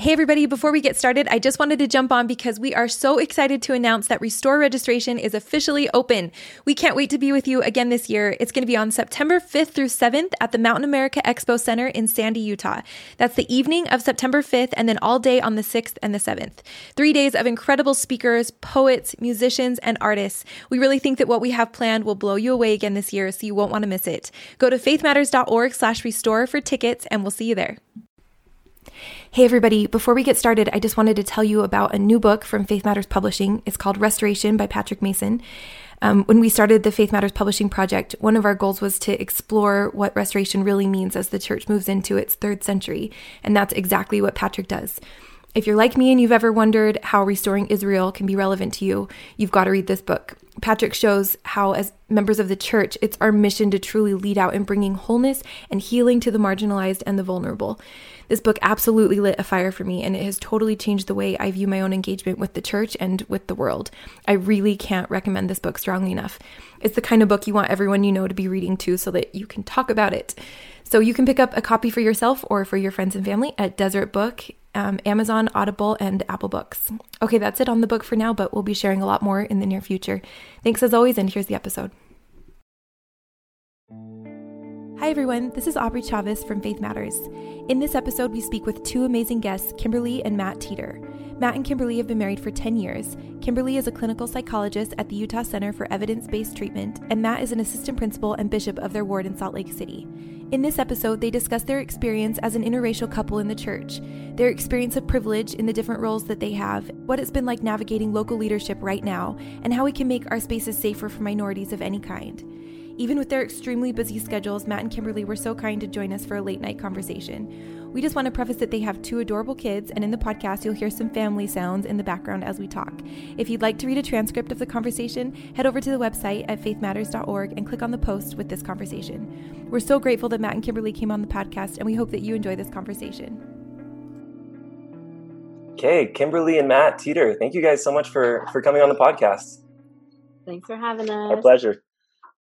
Hey, everybody, before we get started, I just wanted to jump on because we are so excited to announce that Restore registration is officially open. We can't wait to be with you again this year. It's going to be on September 5th through 7th at the Mountain America Expo Center in Sandy, Utah. That's the evening of September 5th and then all day on the 6th and the 7th. Three days of incredible speakers, poets, musicians, and artists. We really think that what we have planned will blow you away again this year, so you won't want to miss it. Go to faithmatters.org slash restore for tickets, and we'll see you there. Hey, everybody. Before we get started, I just wanted to tell you about a new book from Faith Matters Publishing. It's called Restoration by Patrick Mason. Um, when we started the Faith Matters Publishing Project, one of our goals was to explore what restoration really means as the church moves into its third century. And that's exactly what Patrick does. If you're like me and you've ever wondered how restoring Israel can be relevant to you, you've got to read this book. Patrick shows how, as members of the church, it's our mission to truly lead out in bringing wholeness and healing to the marginalized and the vulnerable. This book absolutely lit a fire for me, and it has totally changed the way I view my own engagement with the church and with the world. I really can't recommend this book strongly enough. It's the kind of book you want everyone you know to be reading too so that you can talk about it. So you can pick up a copy for yourself or for your friends and family at Deseret Book, um, Amazon, Audible, and Apple Books. Okay, that's it on the book for now, but we'll be sharing a lot more in the near future. Thanks as always, and here's the episode. Hi, everyone. This is Aubrey Chaves from Faith Matters. In this episode, we speak with two amazing guests, Kimberly and Matt Teitter. Matt and Kimberly have been married for 10 years. Kimberly is a clinical psychologist at the Utah Center for Evidence Based Treatment, and Matt is an assistant principal and bishop of their ward in Salt Lake City. In this episode, they discuss their experience as an interracial couple in the church, their experience of privilege in the different roles that they have, what it's been like navigating local leadership right now, and how we can make our spaces safer for minorities of any kind. Even with their extremely busy schedules, Matt and Kimberly were so kind to join us for a late night conversation. We just want to preface that they have two adorable kids, and in the podcast, you'll hear some family sounds in the background as we talk. If you'd like to read a transcript of the conversation, head over to the website at faithmatters.org and click on the post with this conversation. We're so grateful that Matt and Kimberly came on the podcast, and we hope that you enjoy this conversation. Okay, Kimberly and Matt Teitter, thank you guys so much for for coming on the podcast. Thanks for having us. Our pleasure.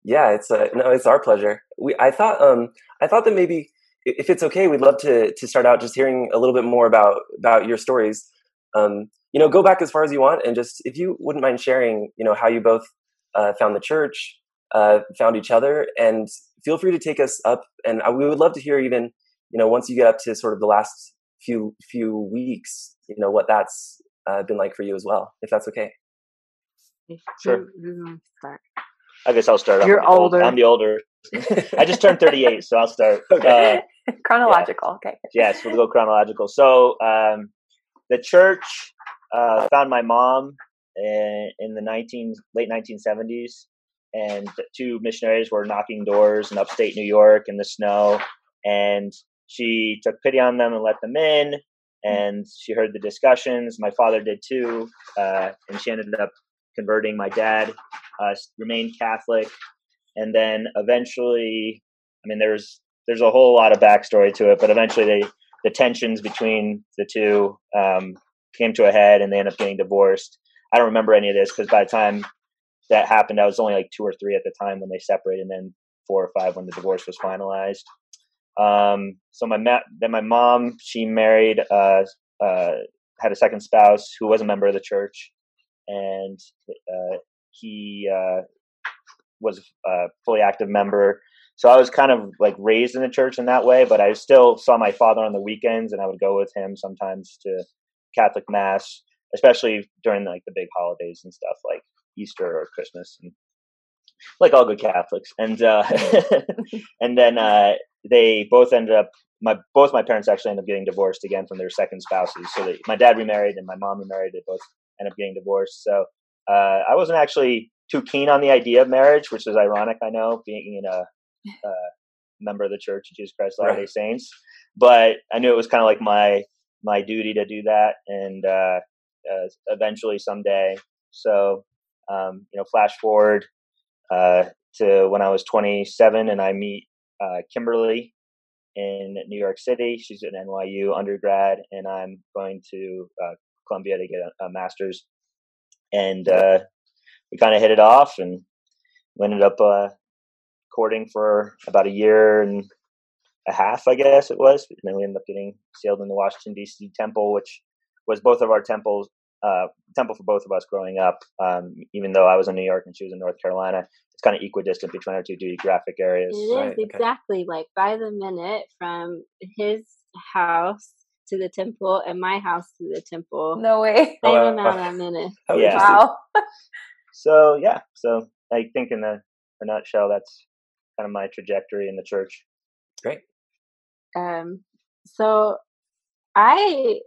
Yeah, it's a, no, it's our pleasure. We I thought um I thought that maybe if it's okay, we'd love to to start out just hearing a little bit more about about your stories. Um, you know, go back as far as you want, and just if you wouldn't mind sharing, you know, how you both uh, found the church, uh, found each other, and feel free to take us up. And we would love to hear even, you know, once you get up to sort of the last few few weeks, you know, what that's uh, been like for you as well, if that's okay. Sure. I guess I'll start. You're I'm older. I'm the older. I just turned 38, so I'll start. Okay. Uh, chronological. Yeah. Okay. Yes, we'll go chronological. So um, the church uh, found my mom in, in, the 19 late 1970s, and two missionaries were knocking doors in upstate New York in the snow, and she took pity on them and let them in. And she heard the discussions. My father did too, uh, and she ended up converting. My dad uh, remained Catholic, and then eventually, I mean, there's there's a whole lot of backstory to it, but eventually they the tensions between the two um, came to a head, and they ended up getting divorced. I don't remember any of this because by the time that happened, I was only like two or three at the time when they separated, and then four or five when the divorce was finalized. Um, so my ma- then my mom she married uh, uh, had a second spouse who was a member of the church, and uh, he uh, was a fully active member. So I was kind of like raised in the church in that way, but I still saw my father on the weekends, and I would go with him sometimes to Catholic mass, especially during like the big holidays and stuff like Easter or Christmas, and like all good Catholics. And uh, and then uh, they both ended up my both my parents actually ended up getting divorced again from their second spouses. So they, my dad remarried and my mom remarried. They both ended up getting divorced. So uh, I wasn't actually too keen on the idea of marriage, which is ironic, I know, being a, a member of the Church of Jesus Christ of Latter Day right. Saints. But I knew it was kind of like my my duty to do that, and uh, uh, eventually someday. So um, you know, flash forward uh, to when I was 27, and I meet uh, Kimberly in New York City. She's an NYU undergrad, and I'm going to uh, Columbia to get a, a master's and uh, we kind of hit it off, and we ended up uh, courting for about a year and a half, I guess it was. And then we ended up getting sealed in the Washington D.C. temple, which was both of our temples, uh, temple for both of us growing up. Um, even though I was in New York and she was in North Carolina, it's kind of equidistant between our two geographic areas. It is Right, okay. exactly like by the minute from his house to the temple and my house to the temple. No way. Oh, Same wow. amount of minutes. Yeah. Wow. So yeah, so I think in a, a nutshell, that's kind of my trajectory in the church. Great. Um, so I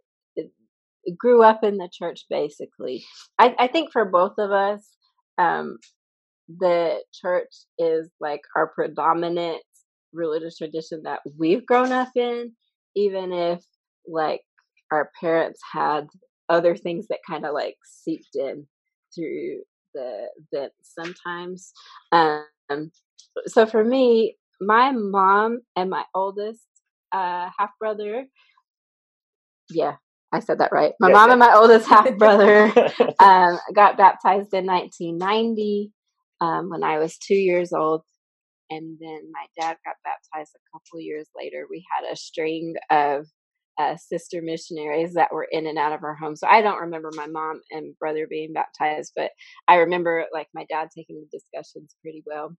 grew up in the church basically. I, I think for both of us, um, the church is like our predominant religious tradition that we've grown up in, even if like our parents had other things that kind of like seeped in through the vent sometimes. Um, so for me, my mom and my oldest uh, half brother, yeah, I said that right. My Yeah, mom yeah. and my oldest half brother um, got baptized in 1990 um, when I was two years old. And then my dad got baptized a couple years later. We had a string of uh, sister missionaries that were in and out of our home. So I don't remember my mom and brother being baptized, but I remember like my dad taking the discussions pretty well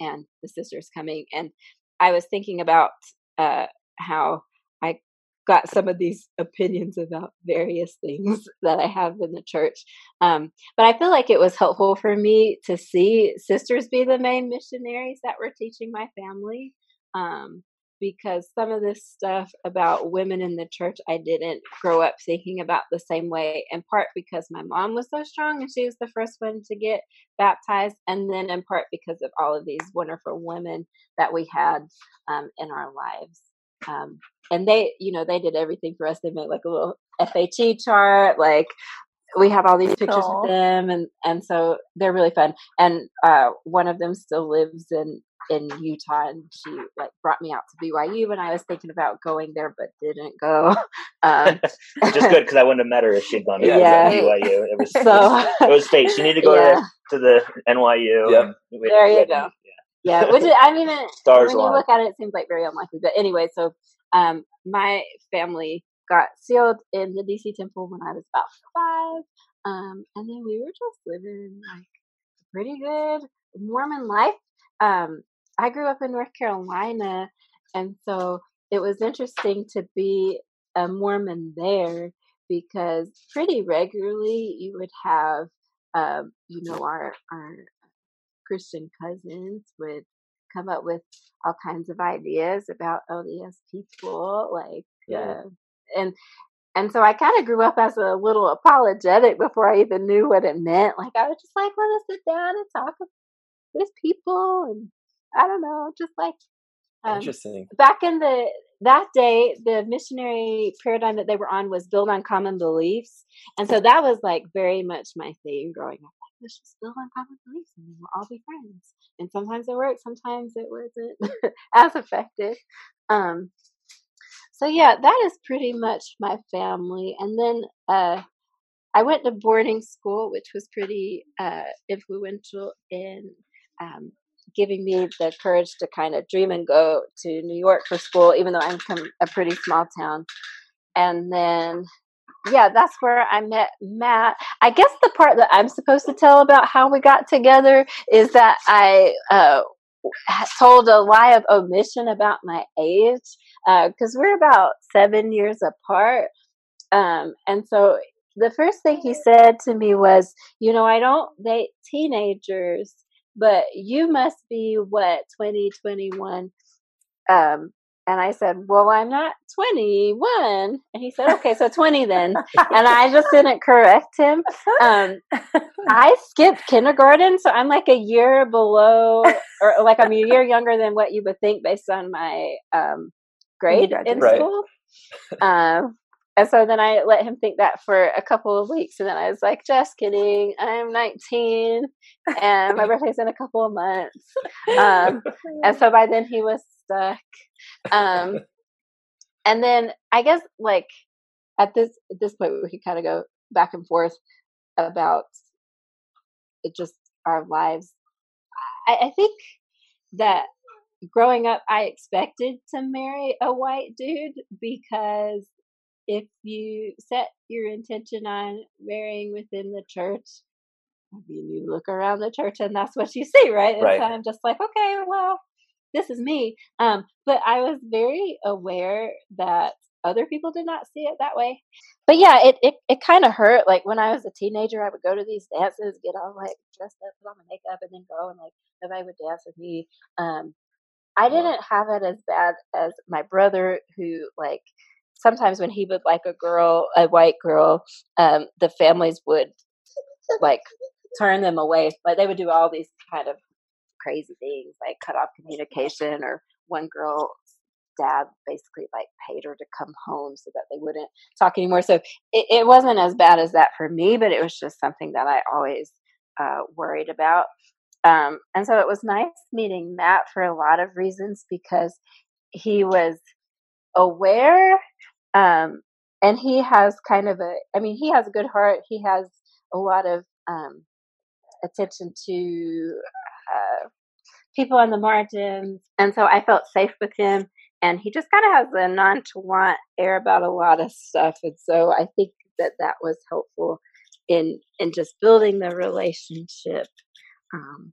and the sisters coming. And I was thinking about uh, how I got some of these opinions about various things that I have in the church. Um, but I feel like it was helpful for me to see sisters be the main missionaries that were teaching my family. Um, because some of this stuff about women in the church, I didn't grow up thinking about the same way, in part because my mom was so strong and she was the first one to get baptized, and then in part because of all of these wonderful women that we had um, in our lives. Um, and they, you know, they did everything for us. They made like a little FHE chart, like we have all these pictures with them, and and so they're really fun. And uh, one of them still lives in in Utah, and she like brought me out to BYU when I was thinking about going there, but didn't go. Um, Which is good because I wouldn't have met her if she'd gone to Yeah. BYU. It was so it was fate. She needed to go yeah, to, to the NYU. Yep. and we- There you go. yeah. Which is, I mean, it, Stars when you aligned. look at it, it seems like very unlikely. But anyway, so um, my family got sealed in the DC temple when I was about five, um, and then we were just living like pretty good Mormon life. Um, I grew up in North Carolina, and so it was interesting to be a Mormon there because pretty regularly you would have, um, you know, our our Christian cousins would come up with all kinds of ideas about LDS people, like, Yeah. uh, and and so I kind of grew up as a little apologetic before I even knew what it meant. Like I was just like, want to sit down and talk with people, and I don't know, just like um, Interesting. back in the that day the missionary paradigm that they were on was built on common beliefs and so that was like very much my thing growing up like let's just build on common beliefs and we'll all be friends and sometimes it worked sometimes it wasn't as effective um so yeah that is pretty much my family and then uh i went to boarding school which was pretty uh influential in um giving me the courage to kind of dream and go to New York for school, even though I'm from a pretty small town. And then, yeah, that's where I met Matt. I guess the part that I'm supposed to tell about how we got together is that I uh, told a lie of omission about my age because we're about seven years apart. Um, and so the first thing he said to me was, You know, I don't date teenagers but you must be what 2021 um and i said well i'm not 21 and he said okay so 20 then. And i just didn't correct him. Um i skipped kindergarten so i'm like a year below or like i'm a year younger than what you would think based on my um grade in Right. school. Um and so then I let him think that for a couple of weeks. And then I was like, just kidding. I'm 19 and my birthday's in a couple of months. Um, and so by then he was stuck. Um, and then I guess like at this at this point we could kind of go back and forth about it just our lives. I, I think that growing up, I expected to marry a white dude because if you set your intention on marrying within the church, I mean, you look around the church and that's what you see, right? And Right. so I'm just like, okay, well, this is me. Um, but I was very aware that other people did not see it that way. But yeah, it it, it kind of hurt. Like when I was a teenager, I would go to these dances, get all like dressed up, put on my makeup, and then go and like nobody would dance with me. Um, I didn't have it as bad as my brother, who like sometimes when he would like a girl, a white girl, um, the families would like turn them away. Like they would do all these kind of crazy things, like cut off communication, or one girl dad basically like paid her to come home so that they wouldn't talk anymore. So it, it wasn't as bad as that for me, but it was just something that I always uh, worried about. Um, and so it was nice meeting Matt for a lot of reasons because he was aware um, and he has kind of a, I mean, he has a good heart. He has a lot of um, attention to uh, people on the margins. And so I felt safe with him. And he just kind of has a nonchalant air about a lot of stuff. And so I think that that was helpful in in just building the relationship. Um,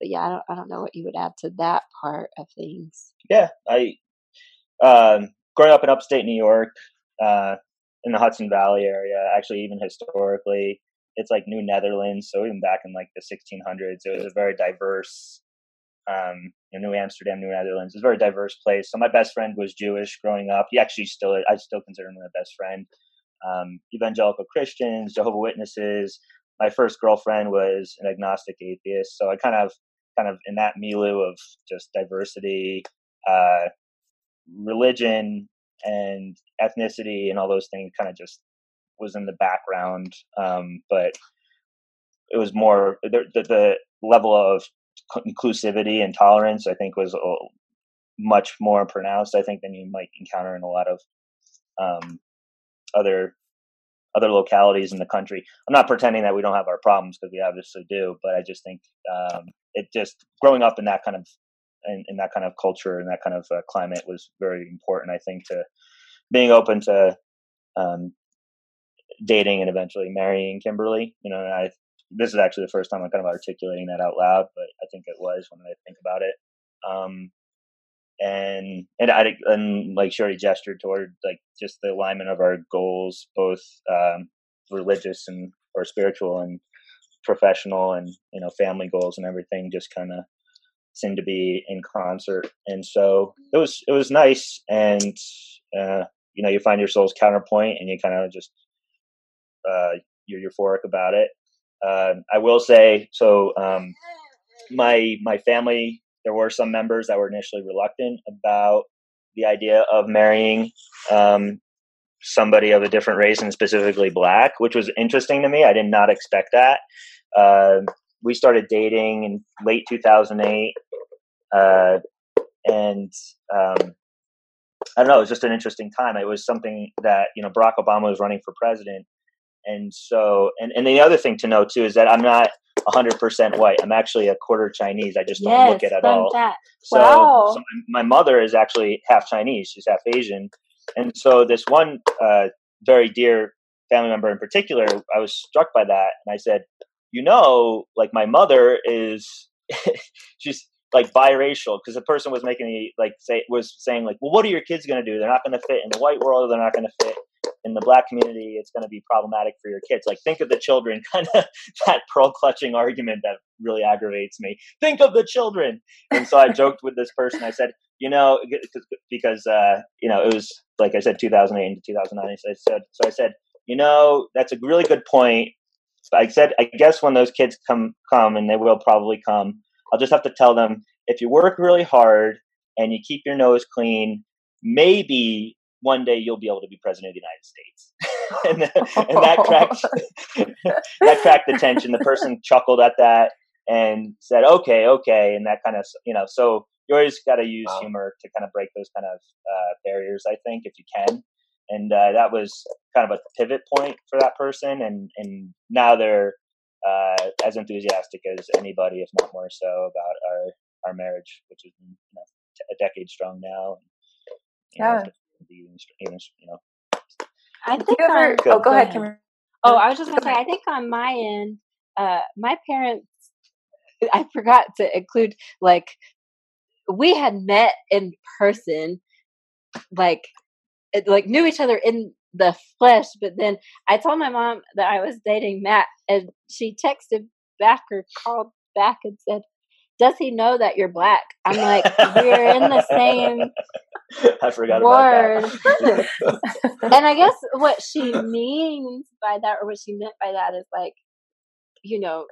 but yeah, I don't, I don't know what you would add to that part of things. Yeah, I um, growing up in upstate New York, uh, in the Hudson Valley area, actually even historically, it's like New Netherlands. So even back in like the 1600s, it was a very diverse. Um, you know, New Amsterdam, New Netherlands, is a very diverse place. So my best friend was Jewish growing up. He actually still, I still consider him my best friend. Um, evangelical Christians, Jehovah Witnesses. My first girlfriend was an agnostic atheist. So I kind of, kind of in that milieu of just diversity, uh, religion and ethnicity and all those things kind of just was in the background um, but it was more the, the, the level of inclusivity and tolerance i think was much more pronounced i think than you might encounter in a lot of um, other other localities in the country. I'm not pretending that we don't have our problems because we obviously do but i just think um, it just growing up in that kind of in, in that kind of culture and that kind of uh, climate was very important. I think to being open to um, dating and eventually marrying Kimberly. You know, I this is actually the first time I'm kind of articulating that out loud, but I think it was when I think about it. Um, and and I and like she already gestured toward like just the alignment of our goals, both um, religious and or spiritual and professional and you know family goals and everything just kind of seemed to be in concert. And so it was it was nice. And uh you know you find your soul's counterpoint and you kind of just uh you're euphoric about it. Uh, i will say so um my my family there were some members that were initially reluctant about the idea of marrying um somebody of a different race and specifically black which was interesting to me. I did not expect that. Uh, we started dating in late 2008 uh, and um, i don't know it was just an interesting time. It was something that you know barack obama was running for president. And so and, and the other thing to know too is that i'm not 100% white. I'm actually a quarter chinese. I just don't look it at all. fact. so, Wow. so my mother is actually half Chinese. She's half Asian, and so this one uh, very dear family member in particular, I was struck by that, and I said, "You know, like my mother is, she's like biracial because the person was making me like say was saying like, well, what are your kids going to do? They're not going to fit in the white world. They're not going to fit." In the black community, it's going to be problematic for your kids. Like, think of the children, kind of that pearl clutching argument that really aggravates me. Think of the children. And so I joked with this person. I said, you know, because uh, you know it was like I said, 2008 into 2009. So I said, so I said, you know, that's a really good point. I said, I guess when those kids come come, and they will probably come, I'll just have to tell them if you work really hard and you keep your nose clean, maybe one day you'll be able to be president of the United States. and, and that cracked that cracked the tension. The person chuckled at that and said, "Okay, okay," and that kind of you know. So you always got to use Wow. humor to kind of break those kind of uh, barriers. I think if you can, and uh, that was kind of a pivot point for that person, and and now they're uh, as enthusiastic as anybody, if not more so, about our our marriage, which is you know a decade strong now. And, yeah. Even, even, you know. I think. Ever, oh, go ahead, Kimberly. Oh, I was just gonna say. I think on my end, uh, my parents. I forgot to include like we had met in person, like Eh, like knew each other in the flesh. But then I told my mom that I was dating Matt, and she texted back or called back and said, "Does he know that you're black?" I'm like, "We're in the same." I forgot word. about that. and I guess what she means by that, or what she meant by that, is like, you know,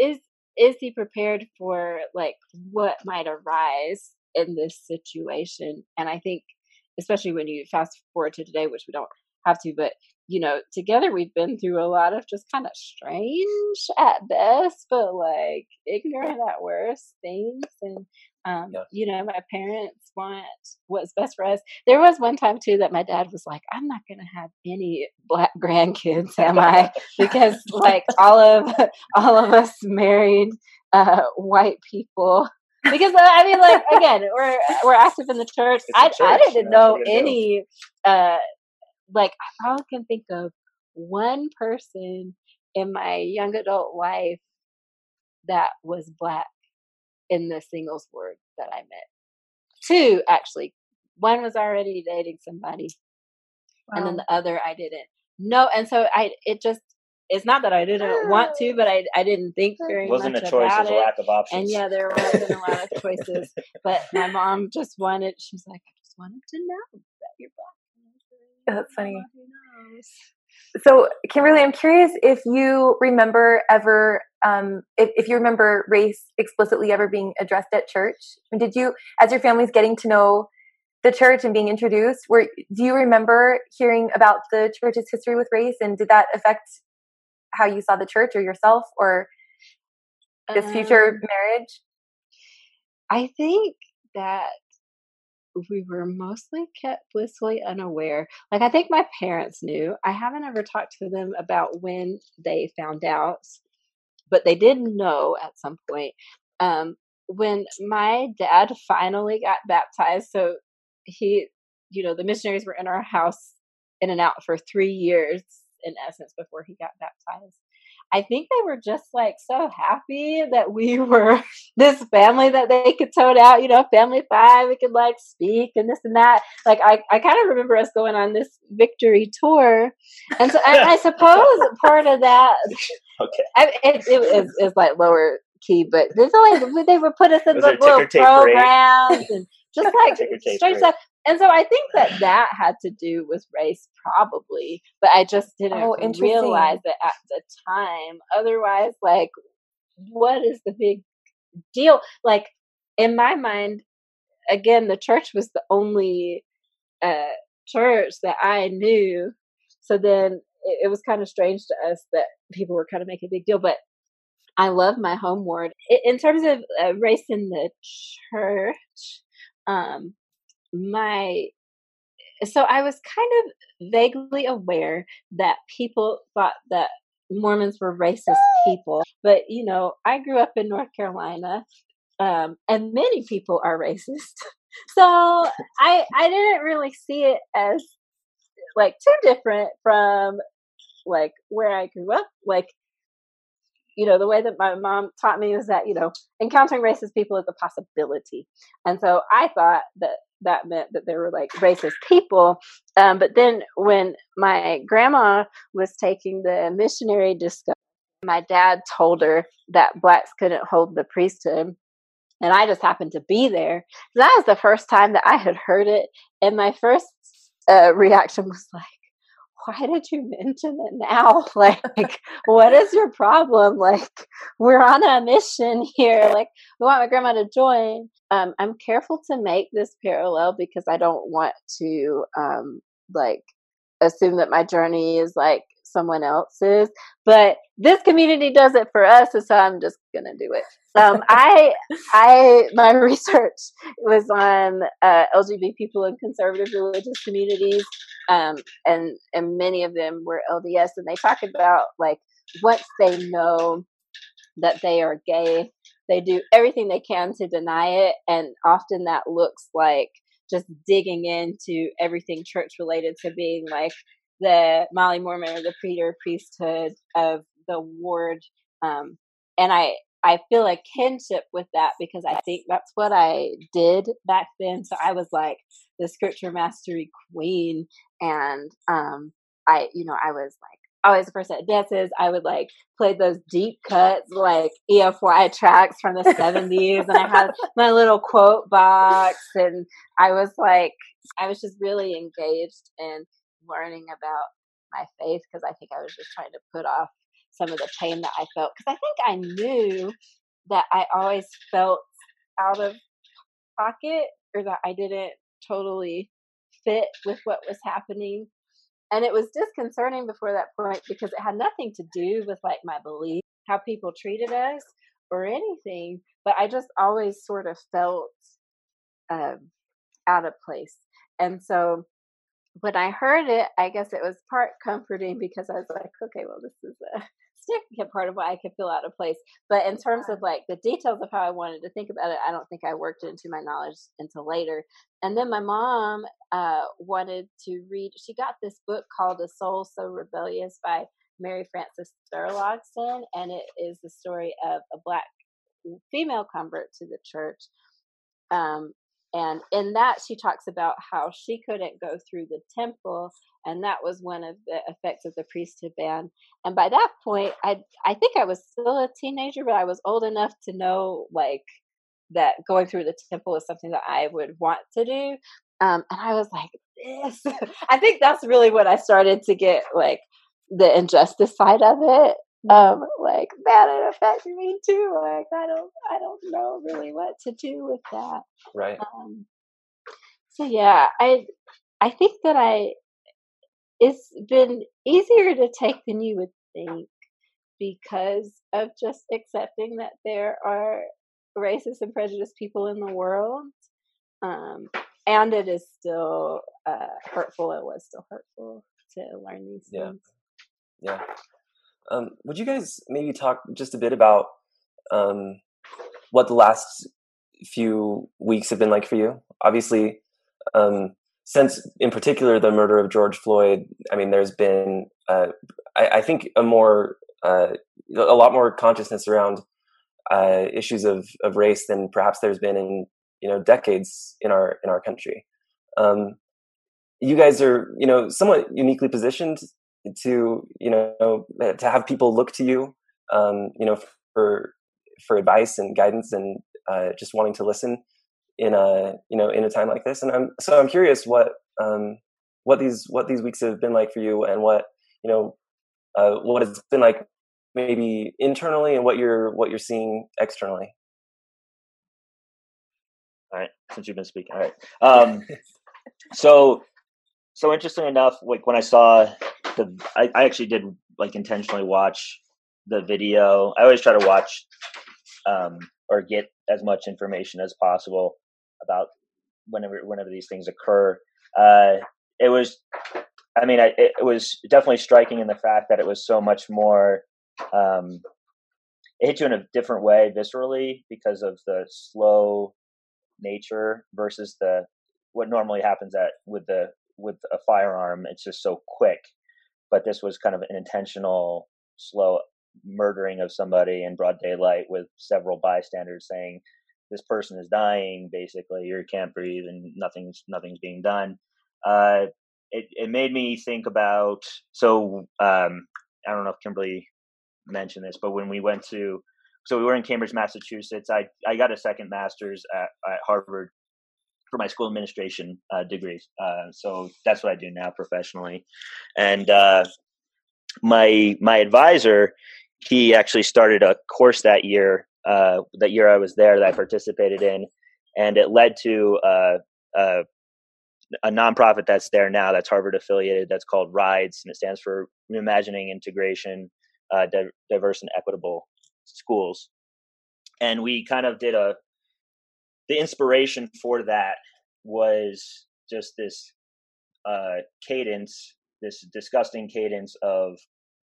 is is he prepared for like what might arise in this situation? And I think especially when you fast forward to today, which we don't have to, but you know, together we've been through a lot of just kind of strange at best, but like ignorant at worst things. And, um, yeah. you know, my parents want what's best for us. There was one time too that my dad was like, I'm not going to have any black grandkids, am I? because like all of, all of us married, uh, white people because uh, I mean, like again, we're we're active in the church. I church, I didn't know any. Uh, like I can think of one person in my young adult life that was black in the singles ward that I met. Two actually. One was already dating somebody, wow. and then the other I didn't. No, and so I it just it's not that I didn't want to, but I I didn't think very it wasn't much a choice, about it. Was a lack of options. And yeah, there wasn't a lot of choices. but my mom just wanted. She's like, I just wanted to know that you're black. That's funny. So, Kimberly, I'm curious if you remember ever, um, if, if you remember race explicitly ever being addressed at church. I mean, did you, as your family's getting to know the church and being introduced, were do you remember hearing about the church's history with race, and did that affect how you saw the church or yourself or this um, future marriage? I think that we were mostly kept blissfully unaware. Like, I think my parents knew. I haven't ever talked to them about when they found out, but they did know at some point. Um, when my dad finally got baptized, so he, you know, the missionaries were in our house in and out for three years in essence before he got baptized. I think they were just like so happy that we were this family that they could tote out, you know, family five, we could like speak and this and that. Like I, I kind of remember us going on this victory tour. And so and I suppose part of that okay. I, it, it is, is like lower key, but there's like they would put us in the little programs and just like straight stuff and so I think that that had to do with race, probably, but I just didn't oh, realize it at the time. Otherwise, like, what is the big deal? Like, in my mind, again, the church was the only uh, church that I knew. So then it, it was kind of strange to us that people were kind of making a big deal. But I love my home ward. In terms of uh, race in the church, um, my so I was kind of vaguely aware that people thought that Mormons were racist people, but you know, I grew up in North Carolina, um, and many people are racist. So I I didn't really see it as like too different from like where I grew up. Like you know, the way that my mom taught me was that, you know, encountering racist people is a possibility. And so I thought that that meant that there were like racist people. Um, but then when my grandma was taking the missionary discussion, my dad told her that blacks couldn't hold the priesthood. And I just happened to be there. That was the first time that I had heard it. And my first uh, reaction was like, why did you mention it now? Like, what is your problem? Like, we're on a mission here. Like, we want my grandma to join. Um, I'm careful to make this parallel because I don't want to, um, like, assume that my journey is like someone else's. But this community does it for us, so I'm just gonna do it. Um, I, I, my research was on uh, LGBT people in conservative religious communities, um, and and many of them were LDS, and they talk about like once they know that they are gay, they do everything they can to deny it. And often that looks like just digging into everything church related to being like the Molly Mormon or the Peter priesthood of the ward. Um, and I, I feel a kinship with that because I think that's what I did back then. So I was like the scripture mastery queen. And, um, I, you know, I was like always the person at dances. I would like play those deep cuts, like EFY tracks from the 70s. and I had my little quote box. And I was like, I was just really engaged in learning about my faith because I think I was just trying to put off some of the pain that I felt. Because I think I knew that I always felt out of pocket or that I didn't totally fit with what was happening and it was disconcerting before that point because it had nothing to do with like my belief, how people treated us or anything. But I just always sort of felt um, out of place. And so when I heard it, I guess it was part comforting because I was like, okay, well, this is a significant part of why I could feel out of place. But in terms of like the details of how I wanted to think about it, I don't think I worked into my knowledge until later. And then my mom uh, wanted to read, she got this book called A Soul So Rebellious by Mary Frances Sturlaugson. And it is the story of a black female convert to the church. Um, and in that, she talks about how she couldn't go through the temple, and that was one of the effects of the priesthood ban. And by that point, I I think I was still a teenager, but I was old enough to know like that going through the temple is something that I would want to do. Um, and I was like, this. I think that's really when I started to get like the injustice side of it um like that it affected me too like i don't i don't know really what to do with that right um so yeah i i think that i it's been easier to take than you would think because of just accepting that there are racist and prejudiced people in the world um and it is still uh hurtful it was still hurtful to learn these yeah. things yeah um, would you guys maybe talk just a bit about um, what the last few weeks have been like for you? Obviously, um, since in particular the murder of George Floyd, I mean, there's been, uh, I, I, think, a more, uh, a lot more consciousness around uh, issues of, of race than perhaps there's been in you know decades in our in our country. Um, you guys are you know somewhat uniquely positioned to you know to have people look to you um, you know for for advice and guidance and uh, just wanting to listen in a you know in a time like this. And i'm so i'm curious what um what these what these weeks have been like for you and what you know uh, what it's been like maybe internally and what you're what you're seeing externally. All right. Since you've been speaking. All right. Um so so interesting enough like when i saw the I, I actually did like intentionally watch the video. I always try to watch um, or get as much information as possible about whenever whenever these things occur. Uh, it was, I mean, I, it was definitely striking in the fact that it was so much more. Um, it hit you in a different way viscerally because of the slow nature versus the what normally happens at with the with a firearm. It's just so quick but this was kind of an intentional, slow murdering of somebody in broad daylight with several bystanders saying, "This person is dying. Basically, you can't breathe, and nothing's nothing's being done." Uh, it it made me think about so um, I don't know if Kimberly mentioned this, but when we went to so we were in Cambridge, Massachusetts. I I got a second master's at, at Harvard for my school administration uh, degrees. Uh, so that's what I do now professionally. And uh, my my advisor, he actually started a course that year. Uh, that year I was there that I participated in, and it led to uh, a nonprofit that's there now that's Harvard affiliated. That's called RIDES, and it stands for Reimagining Integration, uh, Diverse and Equitable Schools. And we kind of did a the inspiration for that was just this uh, cadence, this disgusting cadence of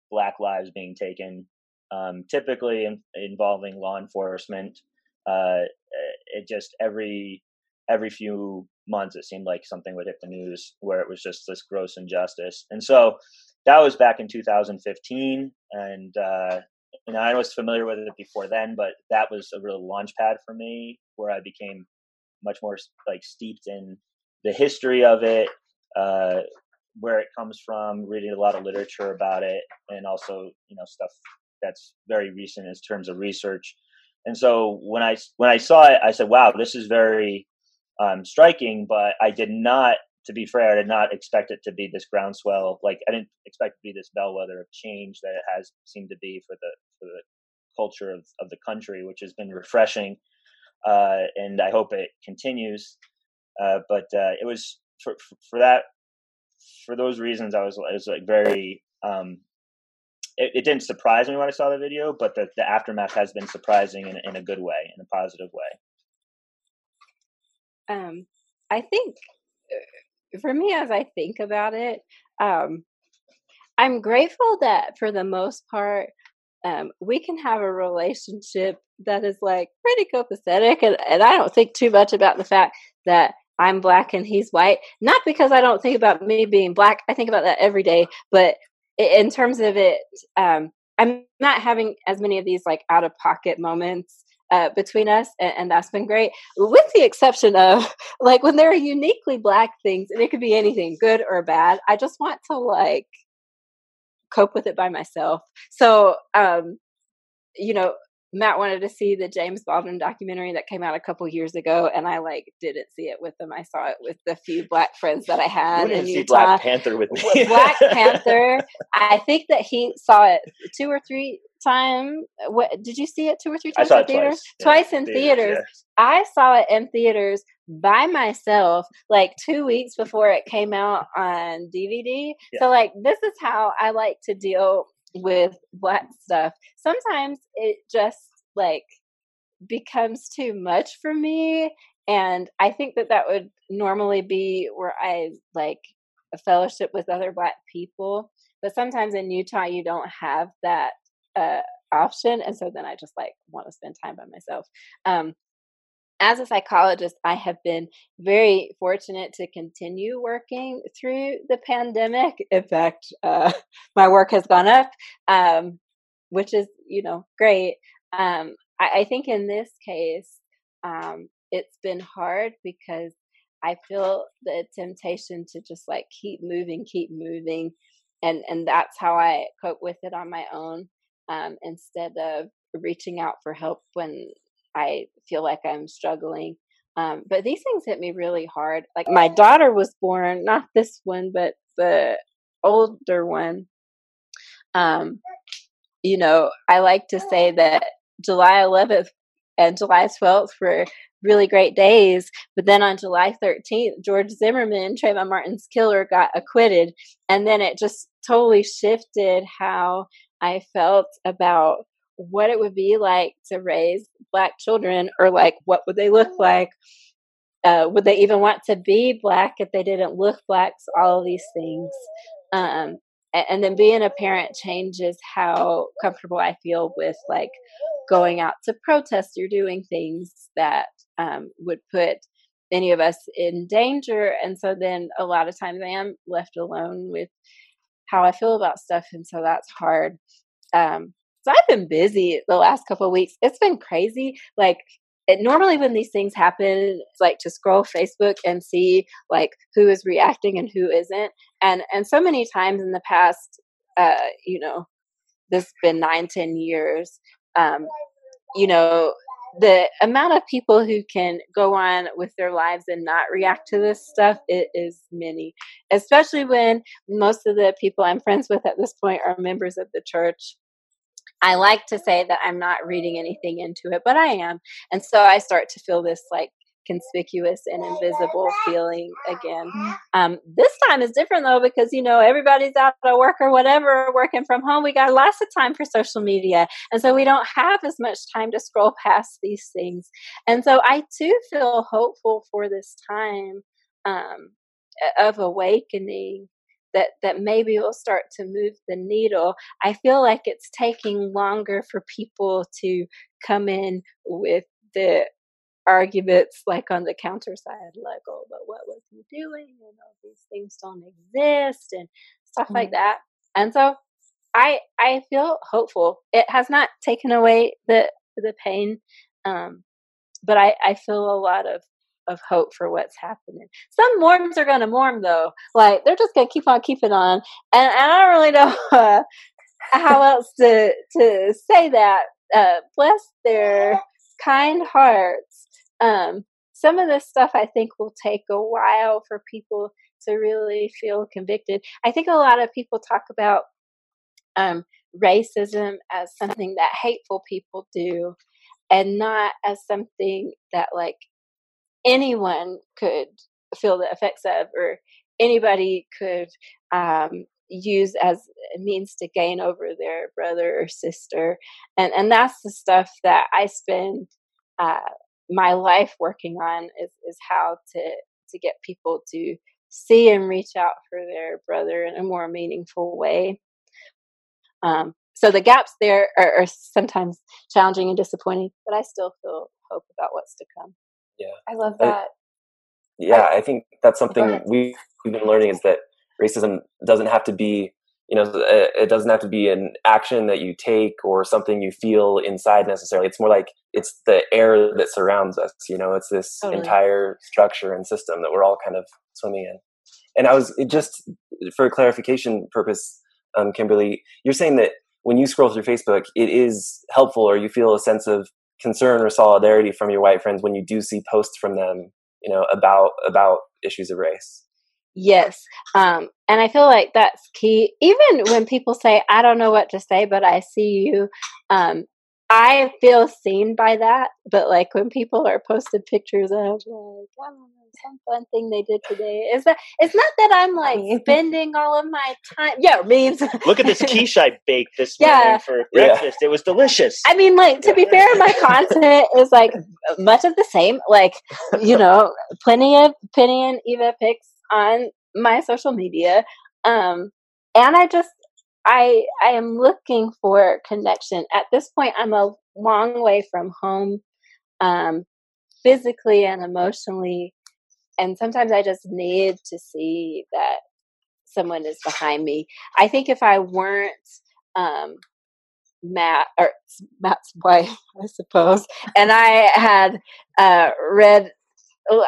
Black lives being taken, um, typically in, involving law enforcement uh, it just every every few months it seemed like something would hit the news where it was just this gross injustice. And so that was back in 2015 and uh and i was familiar with it before then but that was a real launch pad for me where i became much more like steeped in the history of it uh where it comes from reading a lot of literature about it and also you know stuff that's very recent in terms of research and so when i when i saw it i said wow this is very um, striking, but I did not, to be fair, I did not expect it to be this groundswell. Like I didn't expect it to be this bellwether of change that it has seemed to be for the for the culture of, of the country, which has been refreshing. Uh, and I hope it continues. Uh, but uh, it was for, for that, for those reasons, I was, I was like very, um, it, it, didn't surprise me when I saw the video, but the, the aftermath has been surprising in, in a good way, in a positive way. Um, I think uh, for me, as I think about it, um, I'm grateful that for the most part, um, we can have a relationship that is like pretty copacetic. And, and I don't think too much about the fact that I'm black and he's white. Not because I don't think about me being black, I think about that every day. But in terms of it, um, I'm not having as many of these like out of pocket moments uh, between us, and, and, that's been great. With the exception of like when there are uniquely black things, and it could be anything, good or bad. I just want to like cope with it by myself. So, um, you know, Matt wanted to see the James Baldwin documentary that came out a couple years ago, and I like didn't see it with them. I saw it with the few black friends that I had You in Utah. Black Panther with me. Black Panther. I think that he saw it two or three times. What did you see it two or three times I saw in theaters? Twice, twice in theaters. theaters. I saw it in theaters by myself like two weeks before it came out on DVD. Yeah. So like this is how I like to deal with black stuff. Sometimes it just like becomes too much for me and I think that that would normally be where I like a fellowship with other black people, but sometimes in Utah you don't have that uh, option, and so then I just like want to spend time by myself. Um, as a psychologist, I have been very fortunate to continue working through the pandemic. In fact, uh, my work has gone up, um, which is, you know, great. Um, I, I, think in this case, um, it's been hard because I feel the temptation to just like keep moving, keep moving, and and that's how I cope with it on my own, um, instead of reaching out for help when I feel like I'm struggling. Um, but these things hit me really hard. Like my daughter was born, not this one, but the older one. Um, you know, I like to say that July 11th and July 12th were really great days. But then on July 13th, George Zimmerman, Trayvon Martin's killer, got acquitted. And then it just totally shifted how I felt about what it would be like to raise black children or like what would they look like? Uh, would they even want to be black if they didn't look black? So all of these things. Um, and, and then being a parent changes how comfortable i feel with like going out to protest or doing things that um, would put any of us in danger. And so then a lot of times i am left alone with how i feel about stuff and so that's hard. Um, so I've been busy the last couple of weeks. It's been crazy. Like it, normally when these things happen, it's like to scroll Facebook and see like who is reacting and who isn't. And and so many times in the past, uh, you know, this been nine, ten years. Um, you know, the amount of people who can go on with their lives and not react to this stuff it is many especially when most of the people i'm friends with at this point are members of the church I like to say that I'm not reading anything into it, but I am. And so I start to feel this like conspicuous and invisible feeling again. Um, this time is different though because you know everybody's out of work or whatever, working from home. We got lots of time for social media, and so we don't have as much time to scroll past these things. And so I too feel hopeful for this time um, of awakening that that maybe will start to move the needle. I feel like it's taking longer for people to come in with the arguments like on the counter side, like, oh, but what was he doing? You know, these things don't exist and stuff mm-hmm. like that. And so I I feel hopeful. It has not taken away the the pain, um, but I I feel a lot of of hope for what's happening. Some Mormons are going to morm though, like they're just going to keep on keeping on, and, and I don't really know uh, how else to to say that. Uh, bless their kind hearts. Um, some of this stuff I think will take a while for people to really feel convicted. I think a lot of people talk about um, racism as something that hateful people do and not as something that like anyone could feel the effects of or anybody could um, use as a means to gain over their brother or sister and and that's the stuff that i spend uh, my life working on is is how to to get people to see and reach out for their brother in a more meaningful way um, so the gaps there are, are, sometimes challenging and disappointing, but I still feel hope about what's to come. Yeah, I love that. I, yeah, I think that's something we, we've been learning is that racism doesn't have to be, you know, it doesn't have to be an action that you take or something you feel inside necessarily. It's more like it's the air that surrounds us. You know, it's this totally. entire structure and system that we're all kind of swimming in. And I was just for clarification purpose um, Kimberly, you're saying that when you scroll through Facebook, it is helpful or you feel a sense of concern or solidarity from your white friends when you do see posts from them, you know, about about issues of race. Yes. Um, and I feel like that's key. Even when people say, I don't know what to say, but I see you, um, I feel seen by that, but like when people are posted pictures of like, I some fun thing they did today. Is that it's not that I'm like spending all of my time. Yeah, means look at this quiche I baked this yeah. morning for breakfast. Yeah. It was delicious. I mean, like to be fair, my content is like much of the same. Like you know, plenty of Penny and Eva pics on my social media. Um, and I just I I am looking for connection. At this point, I'm a long way from home, um, physically and emotionally, and sometimes I just need to see that someone is behind me. I think if I weren't um, Matt or Matt's wife, I suppose, and I had uh, read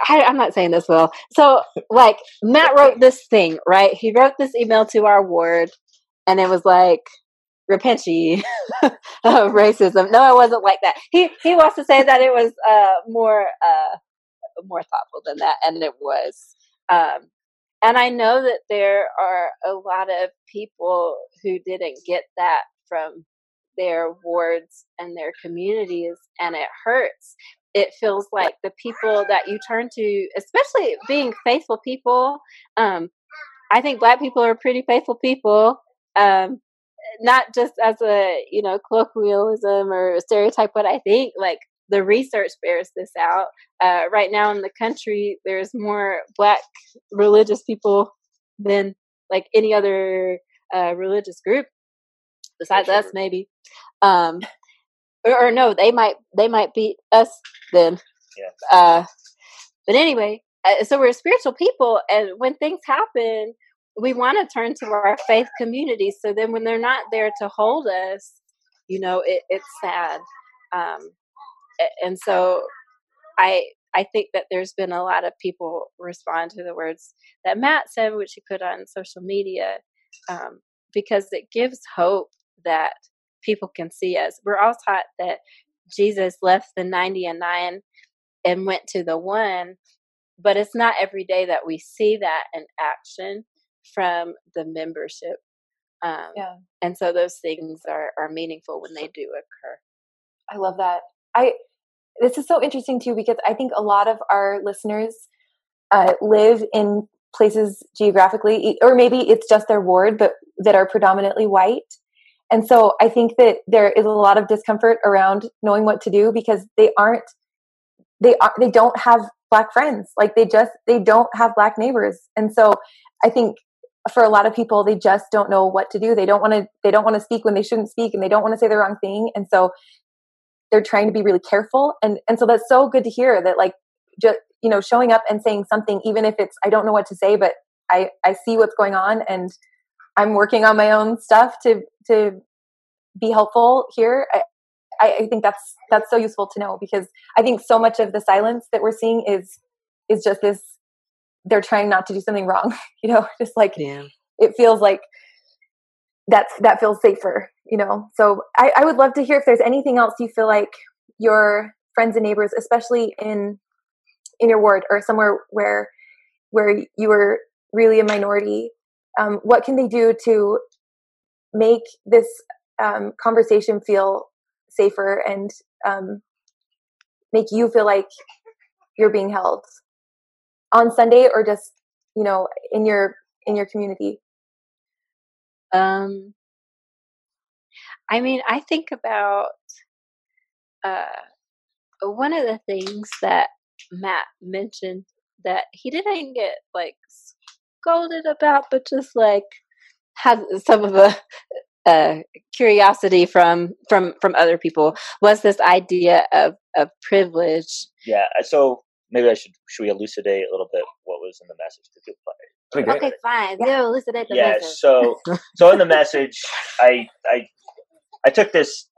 I, am not saying this well. So, like, Matt wrote this thing, right? He wrote this email to our ward and it was like repenty of racism. No, it wasn't like that. He he wants to say that it was uh, more uh, more thoughtful than that, and it was. Um, and I know that there are a lot of people who didn't get that from their wards and their communities, and it hurts. It feels like the people that you turn to, especially being faithful people. Um, I think Black people are pretty faithful people um, not just as a you know colloquialism or a stereotype but i think like the research bears this out. Uh, right now in the country there's more black religious people than like any other uh, religious group besides us maybe. Um, or, or, no they might they might beat us then. Yeah. uh, but anyway uh, so we're spiritual people and when things happen we want to turn to our faith community. So then when they're not there to hold us, you know, it, it's sad. Um, and so I I think that there's been a lot of people respond to the words that Matt said, which he put on social media, um, because it gives hope that people can see us. We're all taught that Jesus left the 90 and 9 and went to the one, but it's not every day that we see that in action from the membership. Um, yeah. And so those things are, are meaningful when they do occur. I love that. I this is so interesting too because I think a lot of our listeners uh, live in places geographically, or maybe it's just their ward, but that are predominantly white. And so I think that there is a lot of discomfort around knowing what to do because they aren't they are they don't have black friends like they just they don't have black neighbors and so i think for a lot of people they just don't know what to do. They don't want to they don't want to speak when they shouldn't speak and they don't want to say the wrong thing and so they're trying to be really careful and and so that's so good to hear that like just you know showing up and saying something even if it's i don't know what to say but i i see what's going on and i'm working on my own stuff to to be helpful here i i think that's that's so useful to know because i think so much of the silence that we're seeing is is just this they're trying not to do something wrong you know just like Yeah. it feels like that's that feels safer you know so I, I would love to hear if there's anything else you feel like your friends and neighbors especially in in your ward or somewhere where where you were really a minority um, what can they do to make this um, conversation feel safer and um, make you feel like you're being held on sunday or just you know in your in your community Um, I mean, I think about uh, one of the things that Matt mentioned that he didn't get like scolded about, but just like had some of a uh, curiosity from from from other people was this idea of of privilege. Yeah. So maybe I should should we elucidate a little bit what was in the message to people? Okay. Okay, fine. Yeah, elucidate the yeah message. so so in the message i i i took this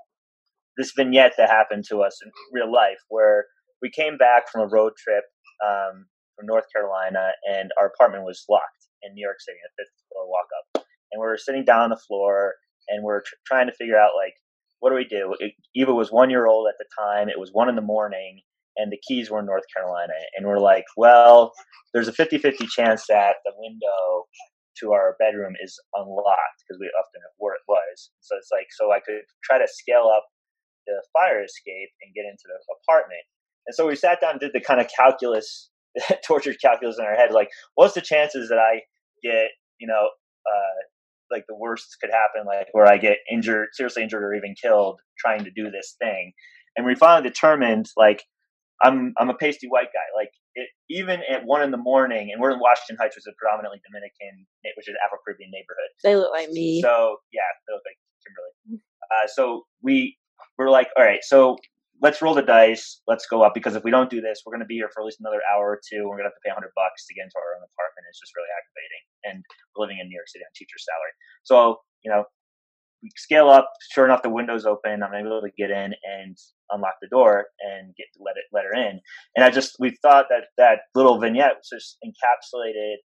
this vignette that happened to us in real life where we came back from a road trip um, from north carolina and our apartment was locked in new york city a fifth floor walk up and we were sitting down on the floor and we are tr- trying to figure out like what do we do it, eva was one year old at the time it was one in the morning and the keys were in north carolina and we're like well there's a 50-50 chance that the window to our bedroom is unlocked because we often where it was. So it's like so I could try to scale up the fire escape and get into the apartment. And so we sat down and did the kind of calculus, tortured calculus in our head, like what's the chances that I get, you know, uh, like the worst could happen, like where I get injured, seriously injured, or even killed trying to do this thing. And we finally determined, like, I'm I'm a pasty white guy. Like it, even at one in the morning, and we're in Washington Heights, which is a predominantly Dominican, which is an Afro Caribbean neighborhood. They look like me. So yeah, they look like Kimberly. Uh, so we were like, all right, so let's roll the dice. Let's go up because if we don't do this, we're going to be here for at least another hour or two. We're going to have to pay 100 bucks to get into our own apartment. It's just really aggravating, and we're living in New York City on teacher salary. So you know, we scale up. Sure enough, the window's open. I'm able to get in and unlock the door and get let it let her in. And I just we thought that that little vignette was just encapsulated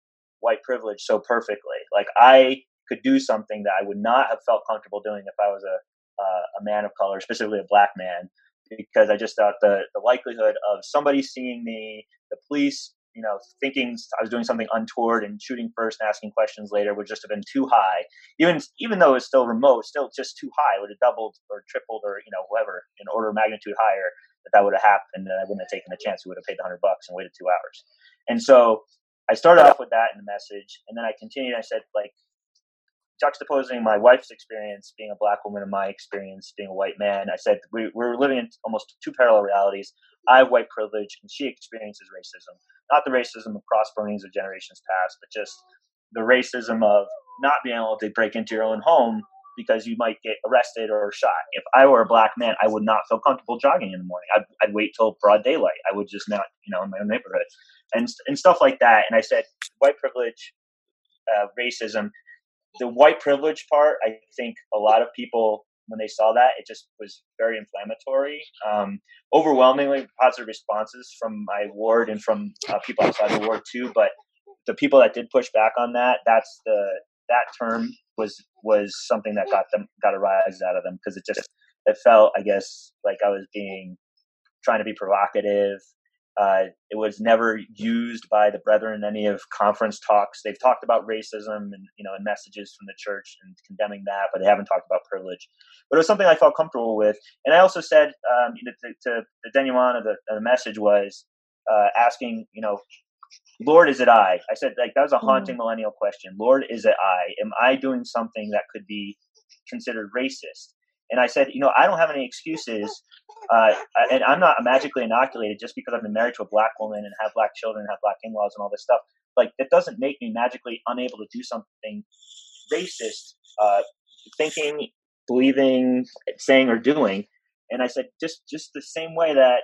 white privilege so perfectly. Like I could do something that I would not have felt comfortable doing if I was a uh, a man of color, specifically a black man, because I just thought the the likelihood of somebody seeing me, the police, you know, thinking I was doing something untoward and shooting first and asking questions later would just have been too high. Even even though it's still remote, still just too high. It would have doubled or tripled or you know whatever in order of magnitude higher that that would have happened, and I wouldn't have taken the chance. We would have paid the hundred bucks and waited two hours. And so I started off with that in the message, and then I continued. I said like juxtaposing my wife's experience being a black woman and my experience being a white man, I said we, we're living in almost two parallel realities. I have white privilege, and she experiences racism. Not the racism of cross burnings of generations past, but just the racism of not being able to break into your own home because you might get arrested or shot. If I were a black man, I would not feel comfortable jogging in the morning. I'd, I'd wait till broad daylight. I would just not, you know, in my own neighborhood and and stuff like that. And I said, white privilege, uh, racism the white privilege part, I think a lot of people when they saw that, it just was very inflammatory. Um, overwhelmingly positive responses from my ward and from uh, people outside the ward too. But the people that did push back on that, that's the that term was was something that got them got a rise out of them because it just it felt, I guess, like I was being trying to be provocative uh, it was never used by the brethren in any of conference talks. They've talked about racism and you know in messages from the church and condemning that, but they haven't talked about privilege. But it was something I felt comfortable with. And I also said um, to, to, the denouement of the, of the message was uh, asking, you know, Lord, is it I? I said like that was a haunting mm. millennial question. Lord, is it I? Am I doing something that could be considered racist? And I said, you know, I don't have any excuses, uh, and I'm not magically inoculated just because I've been married to a black woman and have black children and have black in-laws and all this stuff. Like, it doesn't make me magically unable to do something racist, uh, thinking, believing, saying, or doing. And I said, just just the same way that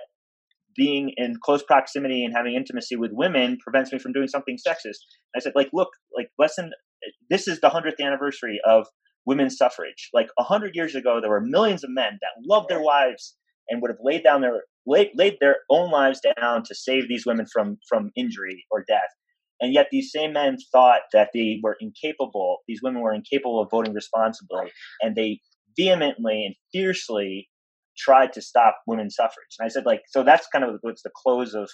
being in close proximity and having intimacy with women prevents me from doing something sexist. I said, like, look, like, listen, this is the hundredth anniversary of women's suffrage. Like a hundred years ago, there were millions of men that loved their wives and would have laid down their laid, laid their own lives down to save these women from from injury or death. And yet these same men thought that they were incapable, these women were incapable of voting responsibly, and they vehemently and fiercely tried to stop women's suffrage. And I said, like, so that's kind of what's the close of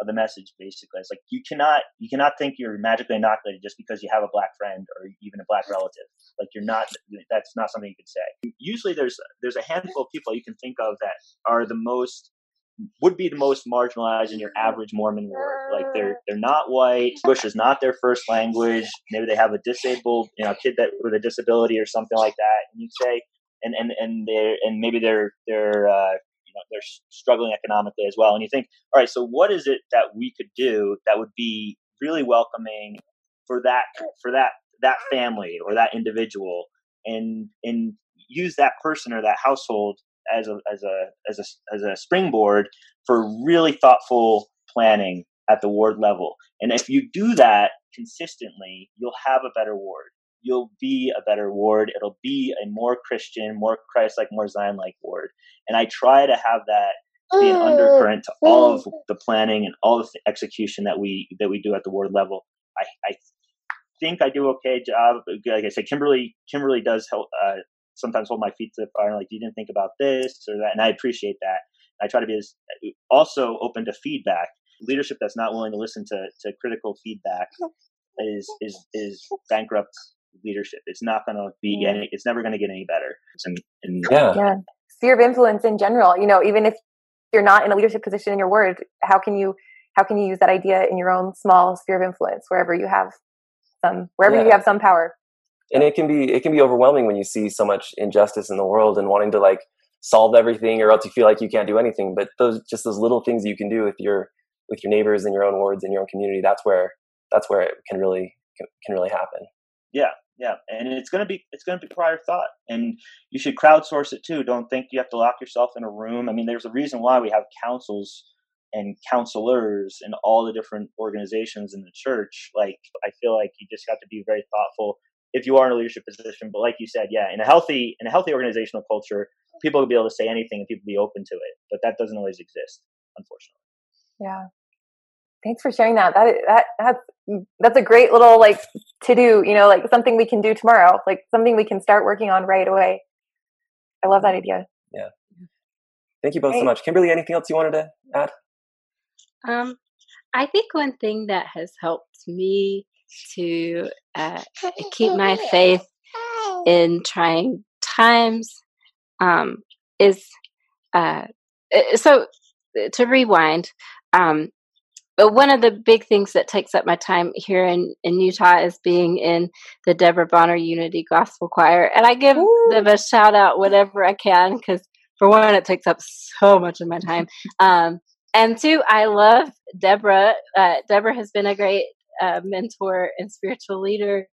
of the message basically. It's like you cannot you cannot think you're magically inoculated just because you have a black friend or even a black relative. Like you're not that's not something you could say. Usually there's there's a handful of people you can think of that are the most would be the most marginalized in your average Mormon ward. Like they're they're not white. English is not their first language. Maybe they have a disabled, you know, kid that with a disability or something like that. And you say, and and and they and maybe they're they're uh, you know they're struggling economically as well. And you think, all right, so what is it that we could do that would be really welcoming for that for that that family or that individual, and and use that person or that household as a as a as a as a springboard for really thoughtful planning at the ward level. And if you do that consistently, you'll have a better ward. You'll be a better ward. It'll be a more Christian, more Christ-like, more Zion-like ward. And I try to have that be an undercurrent to all of the planning and all of the execution that we that we do at the ward level. I, I think I do okay job. Like I said, Kimberly Kimberly does help uh, sometimes hold my feet to the fire. Like you didn't think about this or that, and I appreciate that. I try to be as also open to feedback. Leadership that's not willing to listen to, to critical feedback is is is bankrupt leadership. It's not going to be any. It's never going to get any better. And, and yeah. yeah, sphere of influence in general. You know, even if you're not in a leadership position in your word, how can you how can you use that idea in your own small sphere of influence wherever you have some wherever yeah. you have some power? And it can be it can be overwhelming when you see so much injustice in the world and wanting to like solve everything or else you feel like you can't do anything. But those just those little things you can do with your with your neighbors in your own wards in your own community, that's where that's where it can really can really happen. Yeah, yeah, and it's gonna be it's gonna be prior thought, and you should crowdsource it too. Don't think you have to lock yourself in a room. I mean, there's a reason why we have councils and counselors and all the different organizations in the church. Like, I feel like you just have to be very thoughtful if you are in a leadership position. But like you said, yeah, in a healthy in a healthy organizational culture, people will be able to say anything and people will be open to it. But that doesn't always exist, unfortunately. Yeah. Thanks for sharing that. That that that's that's a great little like to do, you know, like something we can do tomorrow, like something we can start working on right away. I love that idea. Yeah. Thank you both so much. Kimberly, anything else you wanted to add? Um, I think one thing that has helped me to uh, keep my faith in trying times um, is uh, so to rewind. Um, but one of the big things that takes up my time here in, in Utah is being in the Deborah Bonner Unity Gospel Choir. And I give Ooh. them a shout out whenever I can because, for one, it takes up so much of my time. Um, and two, I love Deborah. Uh, Deborah has been a great uh, mentor and spiritual leader.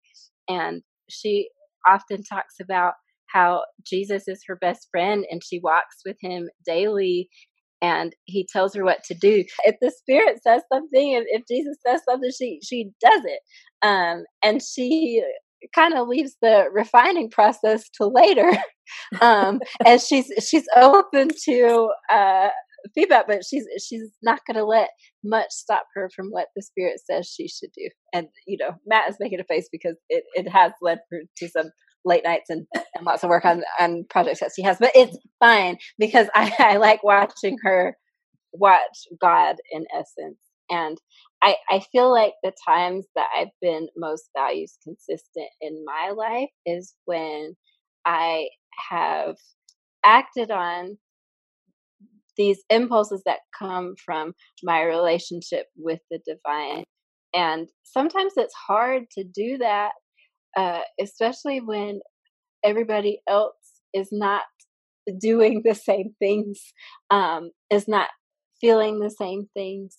And she often talks about how Jesus is her best friend and she walks with him daily and he tells her what to do. If the spirit says something, if, if Jesus says something, she she does it. Um, and she kind of leaves the refining process to later. um, and she's she's open to uh, feedback, but she's she's not going to let much stop her from what the spirit says she should do. And you know, Matt is making a face because it it has led her to some late nights and, and lots of work on on projects that she has. But it's fine because I, I like watching her watch God in essence. And I, I feel like the times that I've been most values consistent in my life is when I have acted on these impulses that come from my relationship with the divine. And sometimes it's hard to do that uh, especially when everybody else is not doing the same things, um, is not feeling the same things.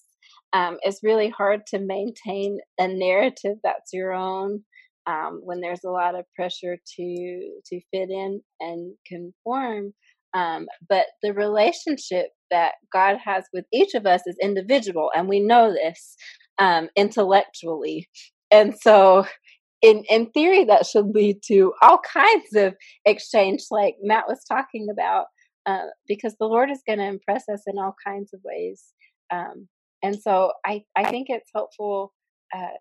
Um, it's really hard to maintain a narrative that's your own um, when there's a lot of pressure to to fit in and conform. Um, but the relationship that God has with each of us is individual, and we know this um, intellectually. And so, in in theory, that should lead to all kinds of exchange, like Matt was talking about, uh, because the Lord is going to impress us in all kinds of ways. Um, and so, I I think it's helpful uh,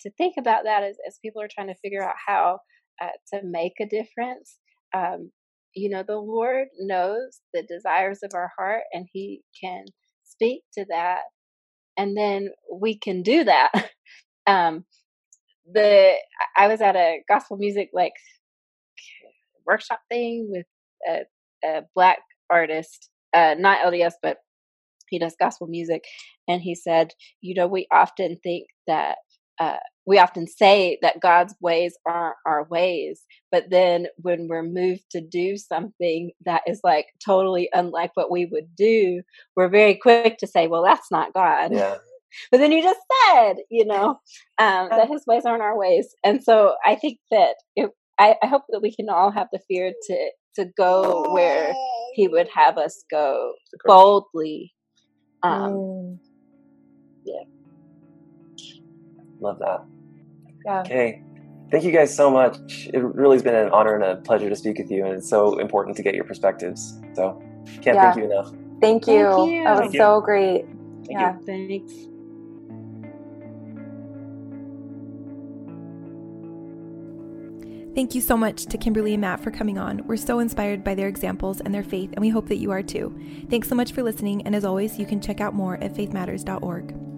to think about that as as people are trying to figure out how uh, to make a difference. Um, you know, the Lord knows the desires of our heart, and He can speak to that, and then we can do that. um, the I was at a gospel music like workshop thing with a, a black artist, uh, not LDS, but he does gospel music, and he said, you know, we often think that uh, we often say that God's ways are our ways, but then when we're moved to do something that is like totally unlike what we would do, we're very quick to say, well, that's not God. Yeah. But then you just said, you know, um, that his ways aren't our ways. And so I think that it, I, I hope that we can all have the fear to, to go where he would have us go boldly. Um, Mm. yeah. Love that. Yeah. Okay. Thank you guys so much. It really has been an honor and a pleasure to speak with you, and it's so important to get your perspectives. So, can't Yeah. thank you enough. Thank you. Thank you. That was Thank you. so great. Thank yeah. you. Thanks. Thank you so much to Kimberly and Matt for coming on. We're so inspired by their examples and their faith, and we hope that you are too. Thanks so much for listening, and as always, you can check out more at faithmatters.org.